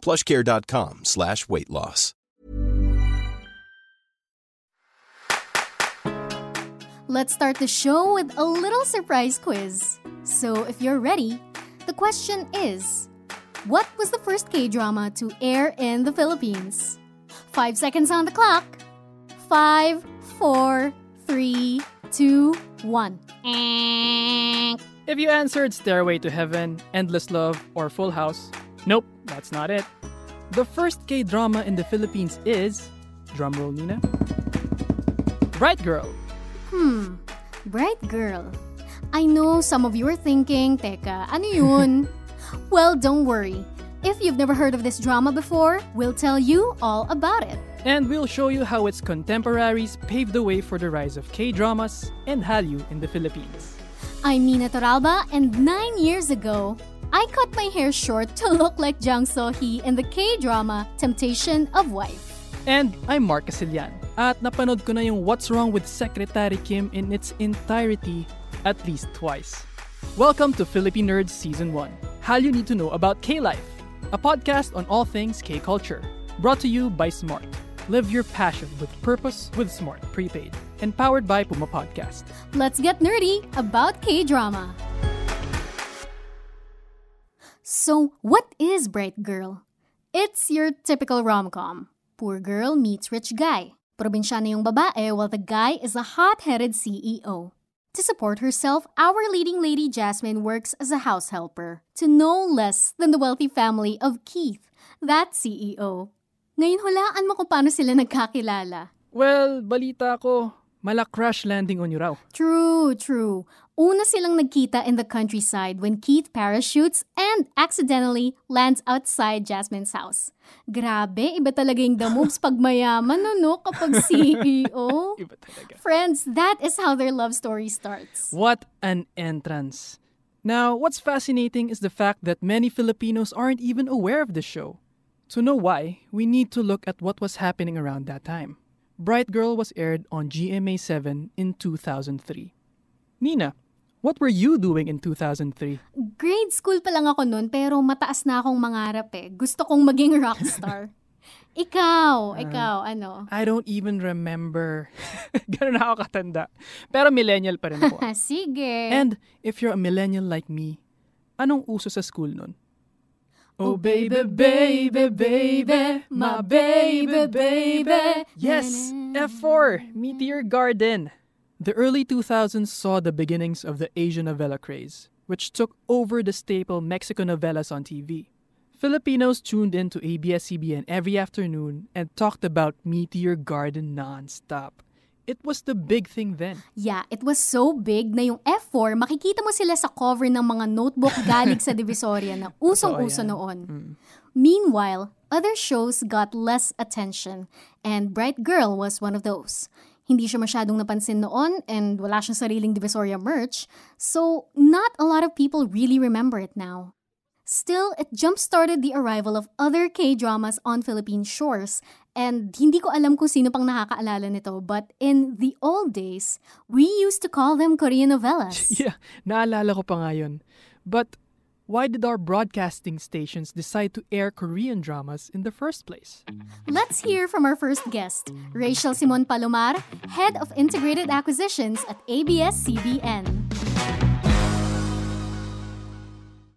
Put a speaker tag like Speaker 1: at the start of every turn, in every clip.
Speaker 1: plushcare.com slash weight loss.
Speaker 2: Let's start the show with a little surprise quiz. So, if you're ready, the question is What was the first K drama to air in the Philippines? Five seconds on the clock. Five, four, three, two, one.
Speaker 3: If you answered Stairway to Heaven, Endless Love, or Full House, nope, that's not it. The first K drama in the Philippines is, drumroll Nina, Bright Girl.
Speaker 2: Hmm, Bright Girl. I know some of you are thinking, Teka, ano yun? well, don't worry. If you've never heard of this drama before, we'll tell you all about it.
Speaker 3: And we'll show you how its contemporaries paved the way for the rise of K dramas and Hallyu in the Philippines.
Speaker 2: I'm Nina Toralba, and nine years ago, I cut my hair short to look like Jang Seo-hee in the K-drama Temptation of Wife.
Speaker 3: And I'm Mark Casilian. At napanood ko na yung What's Wrong with Secretary Kim in its entirety at least twice. Welcome to Philippine Nerds Season 1. How you need to know about K-Life, a podcast on all things K-culture. Brought to you by Smart. Live your passion with purpose with Smart Prepaid. And powered by Puma Podcast.
Speaker 2: Let's get nerdy about K-drama. So, what is Bright Girl? It's your typical rom-com. Poor girl meets rich guy. Probinsyana yung babae while the guy is a hot-headed CEO. To support herself, our leading lady Jasmine works as a house helper to no less than the wealthy family of Keith, that CEO. Ngayon hulaan mo kung paano sila nagkakilala.
Speaker 3: Well, balita ko, mala crash landing on you raw.
Speaker 2: True, true. Una silang nagkita in the countryside when Keith parachutes and accidentally lands outside Jasmine's house. Grabe, iba talaga yung the moves pag mayaman, no, no, kapag CEO.
Speaker 3: Iba talaga.
Speaker 2: Friends, that is how their love story starts.
Speaker 3: What an entrance. Now, what's fascinating is the fact that many Filipinos aren't even aware of the show. To know why, we need to look at what was happening around that time. Bright Girl was aired on GMA 7 in 2003. Nina, what were you doing in 2003?
Speaker 2: Grade school pa lang ako noon pero mataas na akong mangarap eh. Gusto kong maging rockstar. ikaw, ikaw, ano?
Speaker 3: I don't even remember. Ganun na ako katanda. Pero millennial pa rin ako.
Speaker 2: Sige.
Speaker 3: And if you're a millennial like me, anong uso sa school nun? Oh baby, baby, baby, my baby, baby. Yes, F4, Meteor Garden. The early 2000s saw the beginnings of the Asian novella craze, which took over the staple Mexican novellas on TV. Filipinos tuned in to ABS-CBN every afternoon and talked about Meteor Garden non-stop. It was the big thing then.
Speaker 2: Yeah, it was so big na yung F4, makikita mo sila sa cover ng mga notebook galing sa Divisoria na usong-uso noon. Mm. Meanwhile, other shows got less attention, and Bright Girl was one of those. Hindi siya masyadong napansin noon and wala siyang sariling Divisoria merch, so not a lot of people really remember it now. Still, it jump-started the arrival of other K-dramas on Philippine shores, and hindi ko alam kung sino pang nakakaalala nito, but in the old days, we used to call them Korean novellas.
Speaker 3: Yeah, naalala ko pa nga yun. But why did our broadcasting stations decide to air Korean dramas in the first place?
Speaker 2: Let's hear from our first guest, Rachel Simon Palomar, Head of Integrated Acquisitions at ABS-CBN.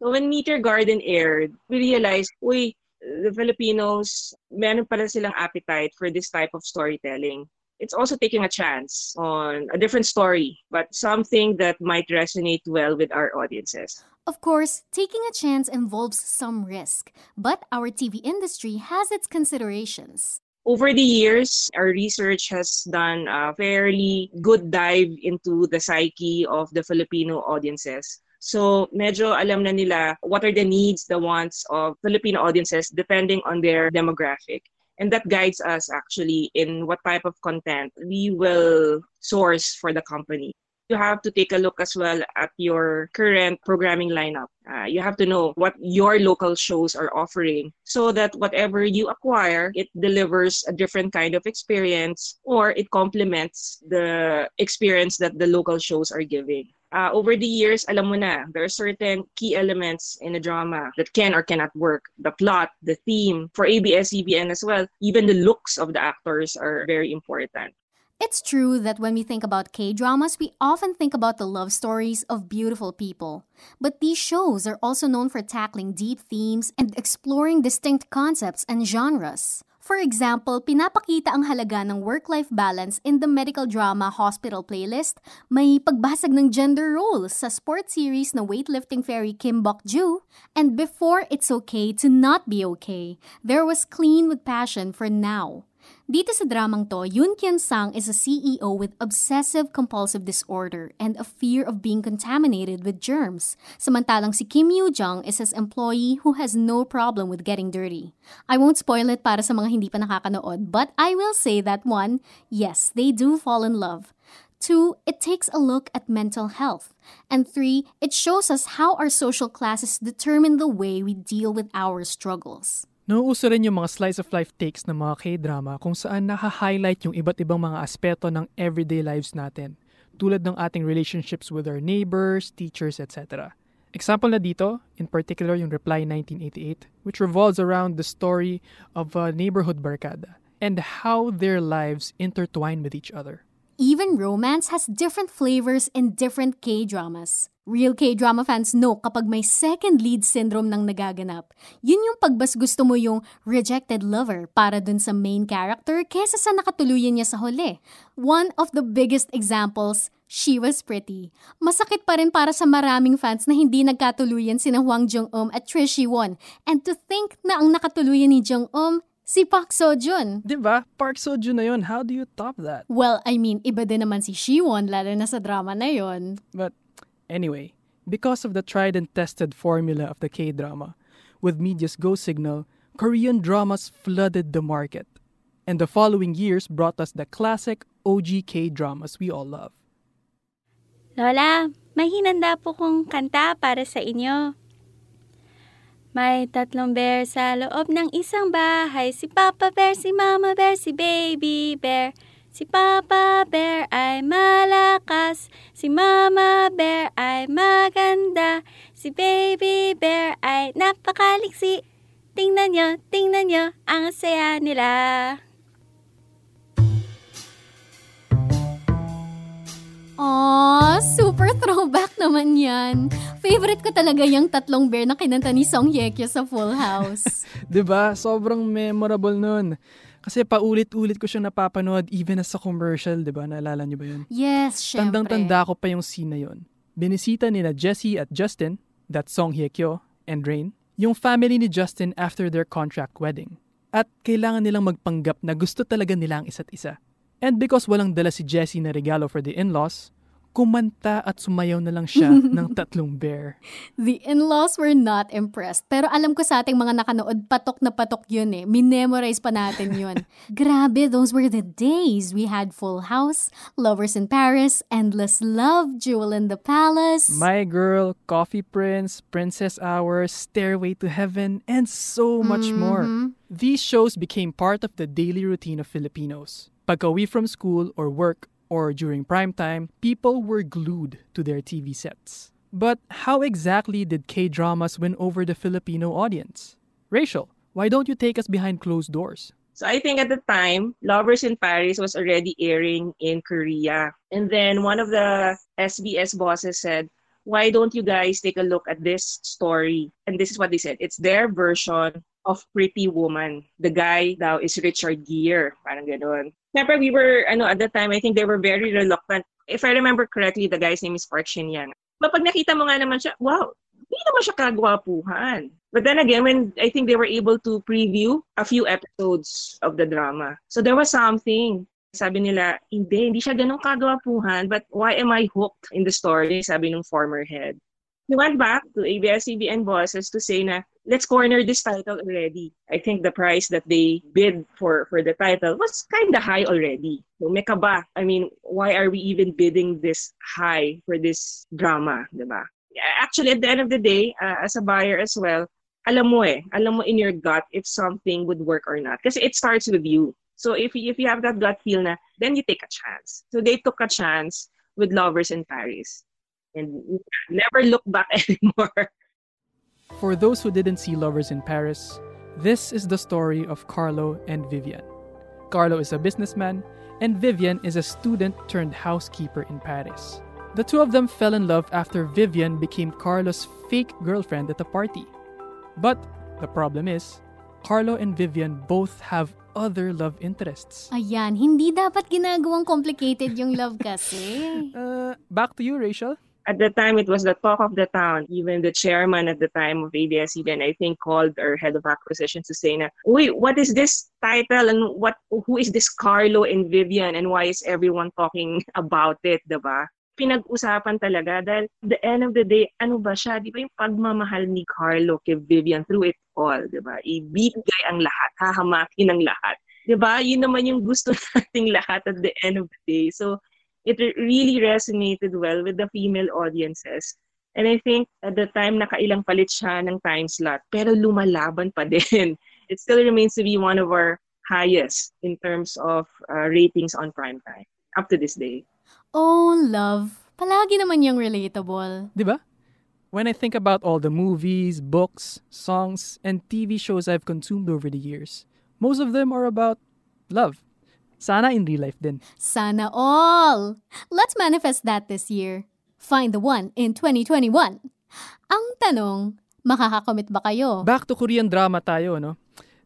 Speaker 4: So when Meteor Garden aired, we realized, uy, the Filipinos, meron pala silang appetite for this type of storytelling. It's also taking a chance on a different story, but something that might resonate well with our audiences.
Speaker 2: Of course, taking a chance involves some risk, but our TV industry has its considerations.
Speaker 4: Over the years, our research has done a fairly good dive into the psyche of the Filipino audiences. So medyo alam na nila what are the needs, the wants of Filipino audiences depending on their demographic. And that guides us actually in what type of content we will source for the company. You have to take a look as well at your current programming lineup. Uh, you have to know what your local shows are offering so that whatever you acquire, it delivers a different kind of experience or it complements the experience that the local shows are giving uh, over the years, alam mo na, there are certain key elements in a drama that can or cannot work. The plot, the theme, for ABS-CBN as well, even the looks of the actors are very important.
Speaker 2: It's true that when we think about K dramas, we often think about the love stories of beautiful people. But these shows are also known for tackling deep themes and exploring distinct concepts and genres. For example, pinapakita ang halaga ng work-life balance in the medical drama Hospital Playlist. May pagbasag ng gender roles sa sports series na weightlifting fairy Kim Bok-joo. And before It's Okay to Not Be Okay, there was Clean with Passion for Now. Dito sa dramang to, Yoon Kyun-sang is a CEO with obsessive-compulsive disorder and a fear of being contaminated with germs. Samantalang si Kim Yoo-jung is his employee who has no problem with getting dirty. I won't spoil it para sa mga hindi pa nakakanood, but I will say that one, yes, they do fall in love. Two, it takes a look at mental health. And three, it shows us how our social classes determine the way we deal with our struggles.
Speaker 3: Nauuso rin yung mga slice of life takes ng mga K-drama kung saan naka-highlight yung iba't ibang mga aspeto ng everyday lives natin, tulad ng ating relationships with our neighbors, teachers, etc. Example na dito, in particular yung Reply 1988, which revolves around the story of a neighborhood barkada and how their lives intertwine with each other.
Speaker 2: Even romance has different flavors in different K-dramas. Real K-drama fans know kapag may second lead syndrome nang nagaganap. Yun yung pagbas gusto mo yung rejected lover para dun sa main character kesa sa nakatuluyan niya sa huli. One of the biggest examples, She Was Pretty. Masakit pa rin para sa maraming fans na hindi nagkatuluyan sina Hwang Jung-um at Trish Won. And to think na ang nakatuluyan ni Jung-um Si Park Seo-joon.
Speaker 3: Diba? Park Seo-joon na yun. How do you top that?
Speaker 2: Well, I mean, iba din naman si Shiwon, lalo na sa drama na yon.
Speaker 3: But anyway, because of the tried and tested formula of the K-drama, with media's go signal, Korean dramas flooded the market. And the following years brought us the classic OG K-dramas we all love.
Speaker 5: Lola, may hinanda po kong kanta para sa inyo. May tatlong bear sa loob ng isang bahay. Si Papa Bear, si Mama Bear, si Baby Bear. Si Papa Bear ay malakas. Si Mama Bear ay maganda. Si Baby Bear ay napakaliksi. Tingnan nyo, tingnan nyo, ang saya nila.
Speaker 2: Aww, super throwback naman yan. Favorite ko talaga yung tatlong bear na kinanta ni Song Hye Kyo sa Full House.
Speaker 3: 'Di ba? Sobrang memorable nun. Kasi paulit-ulit ko siyang napapanood even as a commercial, 'di ba? Naalala niyo ba 'yun?
Speaker 2: Yes, syempre.
Speaker 3: Tandang-tanda ko pa yung scene na 'yon. Binisita nila Jessie at Justin, that Song Hye Kyo and Rain, yung family ni Justin after their contract wedding. At kailangan nilang magpanggap na gusto talaga nila ang isa't isa. And because walang dala si Jessie na regalo for the in-laws, kumanta at sumayaw na lang siya ng tatlong bear.
Speaker 2: The in-laws were not impressed. Pero alam ko sa ating mga nakanood, patok na patok yun eh. Minemorize pa natin yun. Grabe, those were the days. We had Full House, Lovers in Paris, Endless Love, Jewel in the Palace.
Speaker 3: My Girl, Coffee Prince, Princess Hour, Stairway to Heaven, and so much mm-hmm. more. These shows became part of the daily routine of Filipinos. Pag-uwi from school or work or during prime time, people were glued to their TV sets. But how exactly did K-dramas win over the Filipino audience? Rachel, why don't you take us behind closed doors?
Speaker 4: So I think at the time, Lovers in Paris was already airing in Korea. And then one of the SBS bosses said, why don't you guys take a look at this story? And this is what they said. It's their version of Pretty Woman. The guy now is Richard Gere. Parang ganun. Siyempre, we were, ano, at the time, I think they were very reluctant. If I remember correctly, the guy's name is Shin Yang. But pag nakita mo nga naman siya, wow, hindi naman siya kagwapuhan. But then again, when I think they were able to preview a few episodes of the drama. So there was something. Sabi nila, hindi, hindi siya ganun kagwapuhan, but why am I hooked in the story? Sabi ng former head. He went back to ABS-CBN bosses to say na, let's corner this title already. I think the price that they bid for for the title was kind of high already. So, may ba? I mean, why are we even bidding this high for this drama, diba? Actually, at the end of the day, uh, as a buyer as well, alam mo eh, alam mo in your gut if something would work or not. Because it starts with you. So if, if you have that gut feel na, then you take a chance. So they took a chance with Lovers in Paris. And never look back anymore.
Speaker 3: For those who didn't see Lovers in Paris, this is the story of Carlo and Vivian. Carlo is a businessman, and Vivian is a student turned housekeeper in Paris. The two of them fell in love after Vivian became Carlo's fake girlfriend at a party. But the problem is, Carlo and Vivian both have other love interests.
Speaker 2: Ayan, hindi dapat ginagawang complicated yung love kasi.
Speaker 3: uh, back to you, Rachel.
Speaker 4: At the time, it was the talk of the town. Even the chairman at the time of ABS-CBN, I think, called our head of acquisitions to say na, Uy, what is this title and what who is this Carlo and Vivian and why is everyone talking about it, diba? pinag-usapan talaga dahil the end of the day, ano ba siya? Di ba yung pagmamahal ni Carlo kay Vivian through it all, di ba? Ibigay ang lahat, hahamakin ang lahat. Di ba? Yun naman yung gusto nating lahat at the end of the day. So, it really resonated well with the female audiences. And I think at the time, nakailang palit siya ng time slot, pero lumalaban pa din. It still remains to be one of our highest in terms of uh, ratings on primetime up to this day.
Speaker 2: Oh, love. Palagi naman yung relatable.
Speaker 3: Diba? When I think about all the movies, books, songs, and TV shows I've consumed over the years, most of them are about love. Sana in real life din.
Speaker 2: Sana all! Let's manifest that this year. Find the one in 2021. Ang tanong, makakakomit ba kayo?
Speaker 3: Back to Korean drama tayo, no?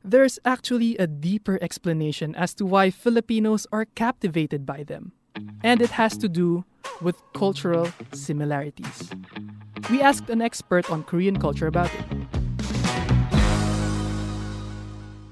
Speaker 3: There's actually a deeper explanation as to why Filipinos are captivated by them and it has to do with cultural similarities. We asked an expert on Korean culture about it.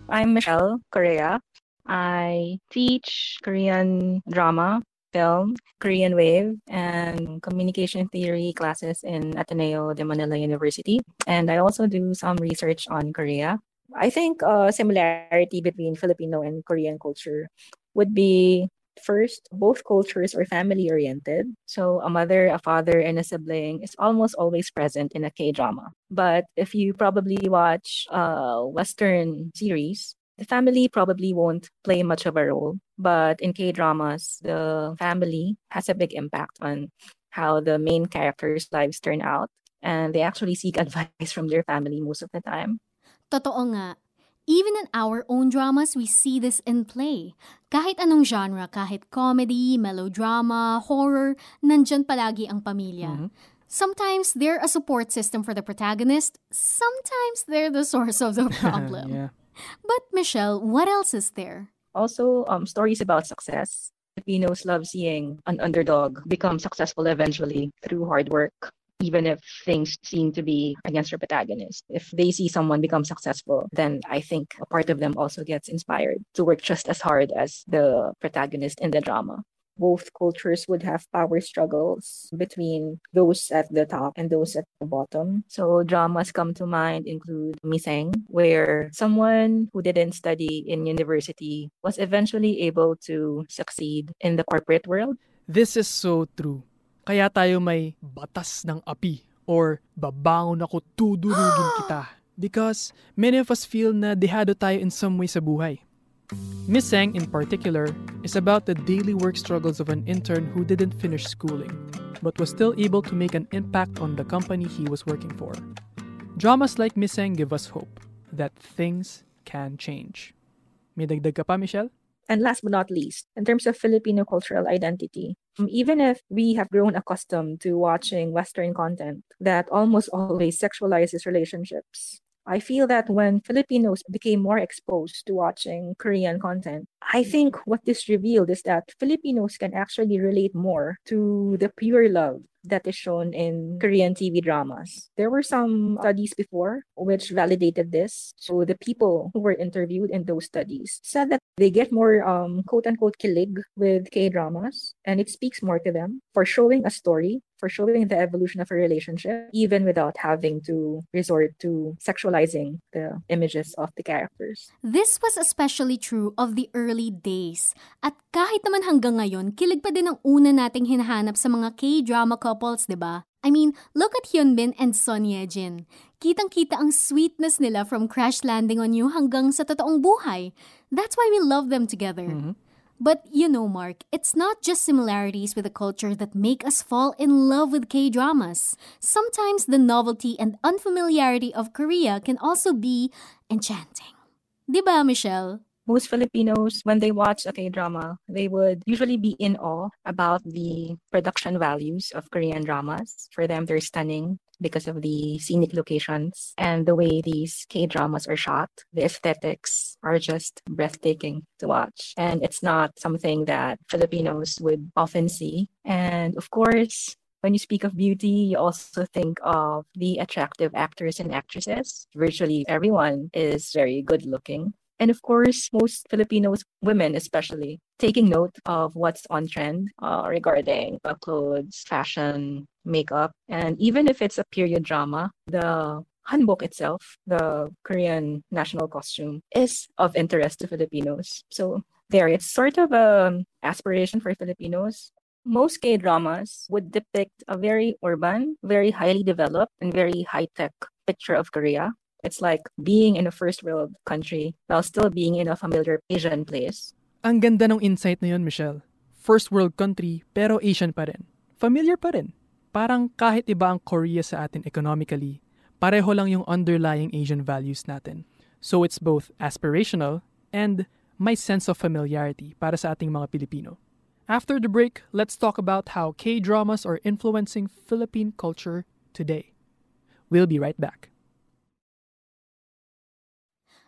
Speaker 6: I'm Michelle Correa. I teach Korean drama, film, Korean wave, and communication theory classes in Ateneo de Manila University. And I also do some research on Korea. I think a similarity between Filipino and Korean culture would be First, both cultures are family oriented. So, a mother, a father, and a sibling is almost always present in a K drama. But if you probably watch a Western series, the family probably won't play much of a role. But in K dramas, the family has a big impact on how the main characters' lives turn out. And they actually seek advice from their family most of the time.
Speaker 2: Totoo nga. Even in our own dramas, we see this in play. Kahit anong genre, kahit comedy, melodrama, horror, nandyan palagi ang pamilya. Mm-hmm. Sometimes they're a support system for the protagonist, sometimes they're the source of the problem.
Speaker 3: yeah.
Speaker 2: But Michelle, what else is there?
Speaker 6: Also, um, stories about success. Filipinos love seeing an underdog become successful eventually through hard work even if things seem to be against your protagonist. If they see someone become successful, then I think a part of them also gets inspired to work just as hard as the protagonist in the drama. Both cultures would have power struggles between those at the top and those at the bottom. So, dramas come to mind include Miseng, where someone who didn't study in university was eventually able to succeed in the corporate world.
Speaker 3: This is so true. Kaya tayo may batas ng api or babangon ako tudurugin kita. Because many of us feel na dehado tayo in some way sa buhay. Misaeng in particular is about the daily work struggles of an intern who didn't finish schooling but was still able to make an impact on the company he was working for. Dramas like Misaeng give us hope that things can change. May dagdag ka pa, Michelle?
Speaker 6: And last but not least, in terms of Filipino cultural identity, um, even if we have grown accustomed to watching Western content that almost always sexualizes relationships, I feel that when Filipinos became more exposed to watching Korean content, I think what this revealed is that Filipinos can actually relate more to the pure love that is shown in Korean TV dramas. There were some studies before which validated this. So the people who were interviewed in those studies said that they get more um, quote unquote kilig with K dramas and it speaks more to them for showing a story for showing the evolution of a relationship, even without having to resort to sexualizing the images of the characters.
Speaker 2: This was especially true of the early days. At kahit naman hanggang ngayon, kilig pa din ang una nating hinahanap sa mga K-drama couples, di ba? I mean, look at Hyunbin and Son Ye-jin. Kitang-kita ang sweetness nila from Crash Landing on You hanggang sa totoong buhay. That's why we love them together.
Speaker 3: Mm-hmm.
Speaker 2: But you know, Mark, it's not just similarities with the culture that make us fall in love with K dramas. Sometimes the novelty and unfamiliarity of Korea can also be enchanting. Diba, Michelle?
Speaker 6: Most Filipinos, when they watch a K drama, they would usually be in awe about the production values of Korean dramas. For them, they're stunning because of the scenic locations and the way these K dramas are shot. The aesthetics are just breathtaking to watch. And it's not something that Filipinos would often see. And of course, when you speak of beauty, you also think of the attractive actors and actresses. Virtually everyone is very good looking. And of course, most Filipinos, women especially, taking note of what's on trend uh, regarding clothes, fashion, makeup. And even if it's a period drama, the hanbok itself, the Korean national costume, is of interest to Filipinos. So there, it's sort of an um, aspiration for Filipinos. Most K dramas would depict a very urban, very highly developed, and very high tech picture of Korea. It's like being in a first world country while still being in a familiar Asian place.
Speaker 3: Ang ganda ng insight na yun, Michelle. First world country, pero Asian pa rin. Familiar pa rin. Parang kahit iba ang Korea sa atin economically, pareho lang yung underlying Asian values natin. So it's both aspirational and my sense of familiarity para sa ating mga Pilipino. After the break, let's talk about how K-dramas are influencing Philippine culture today. We'll be right back.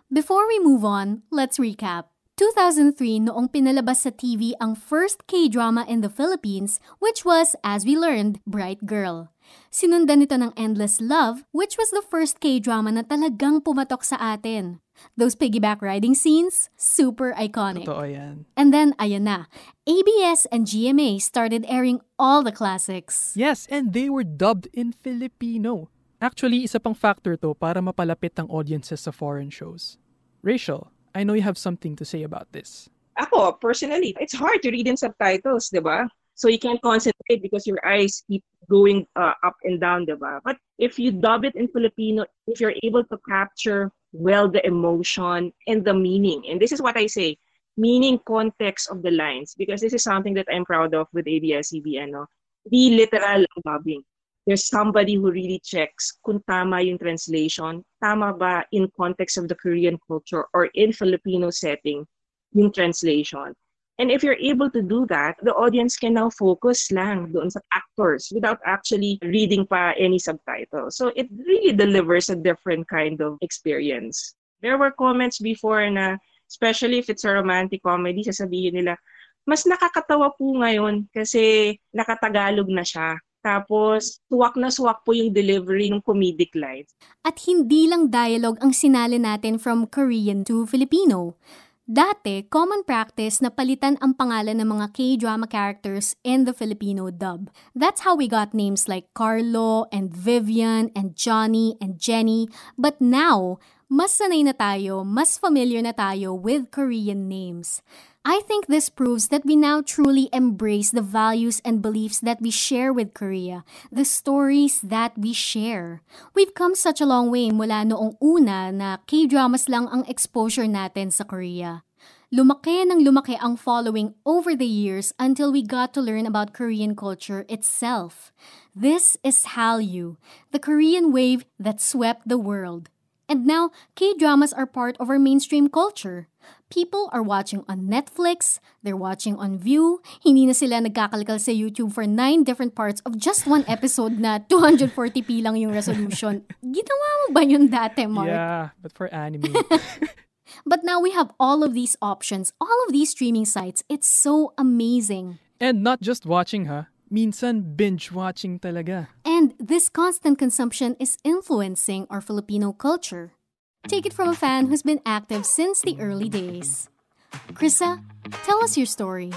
Speaker 2: Before we move on, let's recap. 2003 noong pinalabas sa TV ang first K-drama in the Philippines, which was, as we learned, Bright Girl. Sinundan nito ng Endless Love, which was the first K-drama na talagang pumatok sa atin. Those piggyback riding scenes, super iconic.
Speaker 3: Totoo yan.
Speaker 2: And then, ayan na, ABS and GMA started airing all the classics.
Speaker 3: Yes, and they were dubbed in Filipino. Actually, isa pang factor to para mapalapit ang audiences sa foreign shows. Rachel, I know you have something to say about this.
Speaker 4: Ako, personally, it's hard to read in subtitles, di ba? So you can't concentrate because your eyes keep going uh, up and down, di ba? But if you dub it in Filipino, if you're able to capture well the emotion and the meaning, and this is what I say, meaning context of the lines, because this is something that I'm proud of with ABS-CBN, no? Di literal dubbing there's somebody who really checks kung tama yung translation, tama ba in context of the Korean culture or in Filipino setting yung translation. And if you're able to do that, the audience can now focus lang doon sa actors without actually reading pa any subtitles. So it really delivers a different kind of experience. There were comments before na, especially if it's a romantic comedy, sasabihin nila, mas nakakatawa po ngayon kasi nakatagalog na siya. Tapos, suwak na suwak po yung delivery ng comedic lines.
Speaker 2: At hindi lang dialogue ang sinali natin from Korean to Filipino. Dati, common practice na palitan ang pangalan ng mga K-drama characters in the Filipino dub. That's how we got names like Carlo and Vivian and Johnny and Jenny. But now, mas sanay na tayo, mas familiar na tayo with Korean names. I think this proves that we now truly embrace the values and beliefs that we share with Korea, the stories that we share. We've come such a long way mula noong una na K-dramas lang ang exposure natin sa Korea. Lumaki ng lumaki ang following over the years until we got to learn about Korean culture itself. This is Hallyu, the Korean wave that swept the world. And now, K-dramas are part of our mainstream culture. People are watching on Netflix, they're watching on View, hindi na sila nagkakalkal sa YouTube for nine different parts of just one episode na 240p lang yung resolution. Ginawa mo ba yun dati, Mark?
Speaker 3: Yeah, but for anime.
Speaker 2: but now we have all of these options, all of these streaming sites. It's so amazing.
Speaker 3: and not just watching, ha? Minsan binge-watching talaga.
Speaker 2: And this constant consumption is influencing our Filipino culture. Take it from a fan who's been active since the early days. Krissa, tell us your story.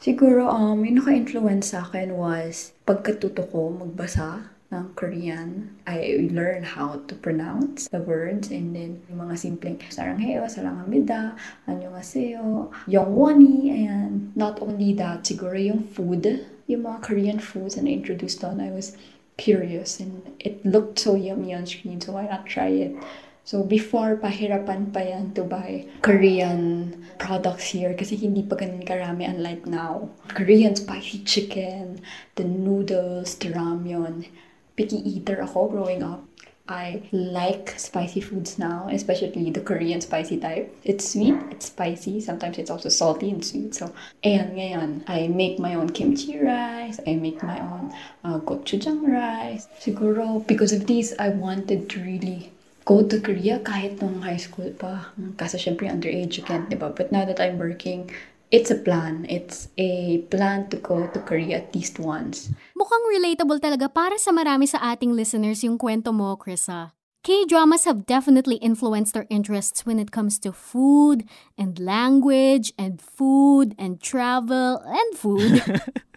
Speaker 7: Siguro, um, yung naka-influence sa akin was pagkatuto ko magbasa ng Korean. I learn how to pronounce the words and then yung mga simpleng sarangheo, saranghamida, annyeonghaseyo, yongwani, and not only that, siguro yung food, yung mga Korean foods na introduced on, I was curious and it looked so yummy on screen, so why not try it? So before, pahirapan pa yan to buy Korean products here kasi hindi pa ganun karami unlike now. Korean spicy chicken, the noodles, the ramyun. Picky eater ako growing up. I like spicy foods now, especially the Korean spicy type. It's sweet, it's spicy, sometimes it's also salty and sweet. So, ayan ngayon, I make my own kimchi rice, I make my own uh, gochujang rice. Siguro, because of these, I wanted to really go to Korea kahit nung high school pa. Kasi syempre underage you can't, diba? But now that I'm working, it's a plan. It's a plan to go to Korea at least once.
Speaker 2: Mukhang relatable talaga para sa marami sa ating listeners yung kwento mo, Krisa. K-dramas have definitely influenced our interests when it comes to food and language and food and travel and food.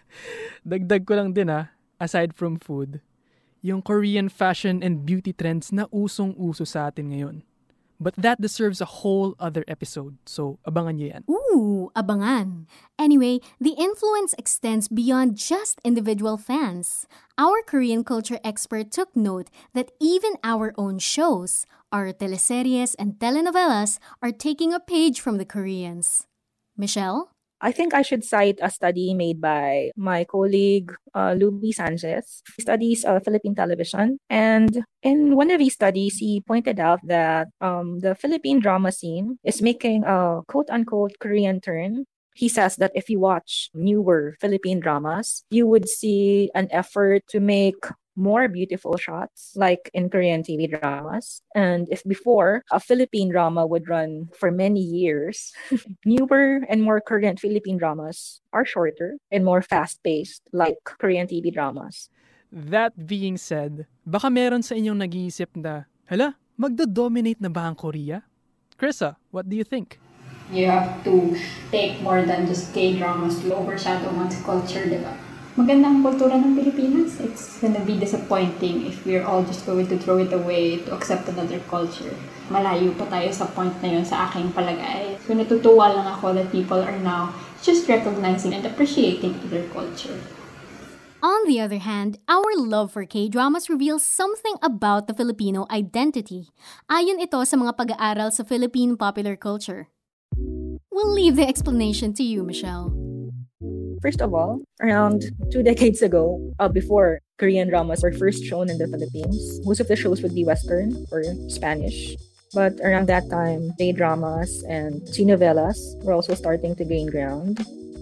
Speaker 3: Dagdag ko lang din ah, aside from food, yung Korean fashion and beauty trends na usong-uso sa atin ngayon. But that deserves a whole other episode, so abangan niyo yan.
Speaker 2: Ooh, abangan. Anyway, the influence extends beyond just individual fans. Our Korean culture expert took note that even our own shows, our teleseries and telenovelas are taking a page from the Koreans. Michelle?
Speaker 6: I think I should cite a study made by my colleague, uh, Louis Sanchez. He studies uh, Philippine television. And in one of his studies, he pointed out that um, the Philippine drama scene is making a quote unquote Korean turn. He says that if you watch newer Philippine dramas, you would see an effort to make more beautiful shots like in Korean TV dramas. And if before a Philippine drama would run for many years, newer and more current Philippine dramas are shorter and more fast paced like Korean TV dramas.
Speaker 3: That being said, baka meron sa inyong nag-iisip na, hala, magdo-dominate na ba ang Korea? Krissa, what do you think?
Speaker 8: You have to take more than just K-dramas to overshadow one's culture, di ba? Maganda ang kultura ng Pilipinas. It's gonna be disappointing if we're all just going to throw it away to accept another culture. Malayo pa tayo sa point na yun sa aking palagay. So natutuwa lang ako that people are now just recognizing and appreciating other culture.
Speaker 2: On the other hand, our love for K-dramas reveals something about the Filipino identity. Ayon ito sa mga pag-aaral sa Philippine popular culture. We'll leave the explanation to you, Michelle.
Speaker 6: First of all, around two decades ago, uh, before Korean dramas were first shown in the Philippines, most of the shows would be Western or Spanish. But around that time, K dramas and telenovelas were also starting to gain ground.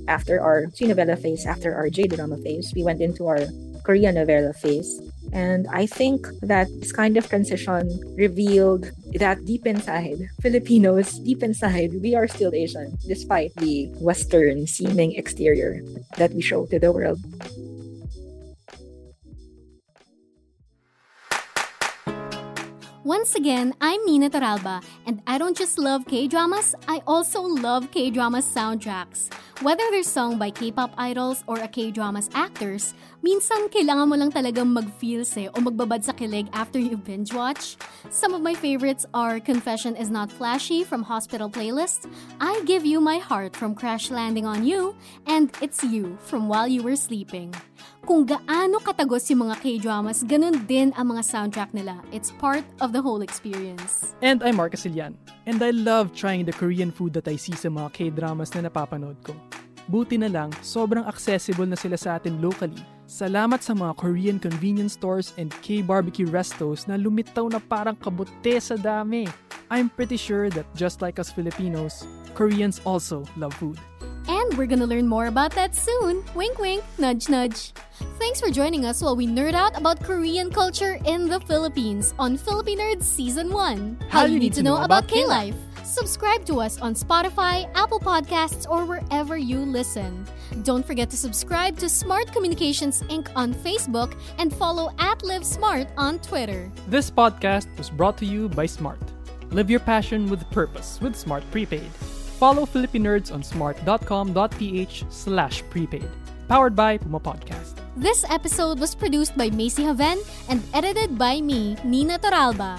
Speaker 6: After our telenovela phase, after our J drama phase, we went into our Korean novela phase. And I think that this kind of transition revealed that deep inside, Filipinos, deep inside, we are still Asian, despite the Western seeming exterior that we show to the world.
Speaker 2: Once again, I'm Nina Toralba, and I don't just love K dramas, I also love K drama soundtracks. Whether they're sung by K-pop idols or a K-dramas actors, minsan kailangan mo lang talagang mag-feels o magbabad sa kilig after you binge watch. Some of my favorites are Confession is Not Flashy from Hospital Playlist, I Give You My Heart from Crash Landing on You, and It's You from While You Were Sleeping. Kung gaano katagos yung mga K-dramas, ganun din ang mga soundtrack nila. It's part of the whole experience.
Speaker 3: And I'm Marcus Ilian. And I love trying the Korean food that I see sa mga K-dramas na napapanood ko. Buti na lang, sobrang accessible na sila sa atin locally. Salamat sa mga Korean convenience stores and K-barbecue restos na lumitaw na parang kabute sa dami. I'm pretty sure that just like us Filipinos, Koreans also love food.
Speaker 2: And we're gonna learn more about that soon. Wink wink, nudge nudge. Thanks for joining us while we nerd out about Korean culture in the Philippines on Philippine Nerds Season 1. How, you need, to know, about K-Life. Subscribe to us on Spotify, Apple Podcasts, or wherever you listen. Don't forget to subscribe to Smart Communications Inc. on Facebook and follow at Live Smart on Twitter.
Speaker 3: This podcast was brought to you by Smart. Live your passion with purpose with Smart Prepaid. Follow Philippine Nerds on smart.com.ph slash prepaid. Powered by Puma Podcast.
Speaker 2: This episode was produced by Macy Haven and edited by me, Nina Toralba.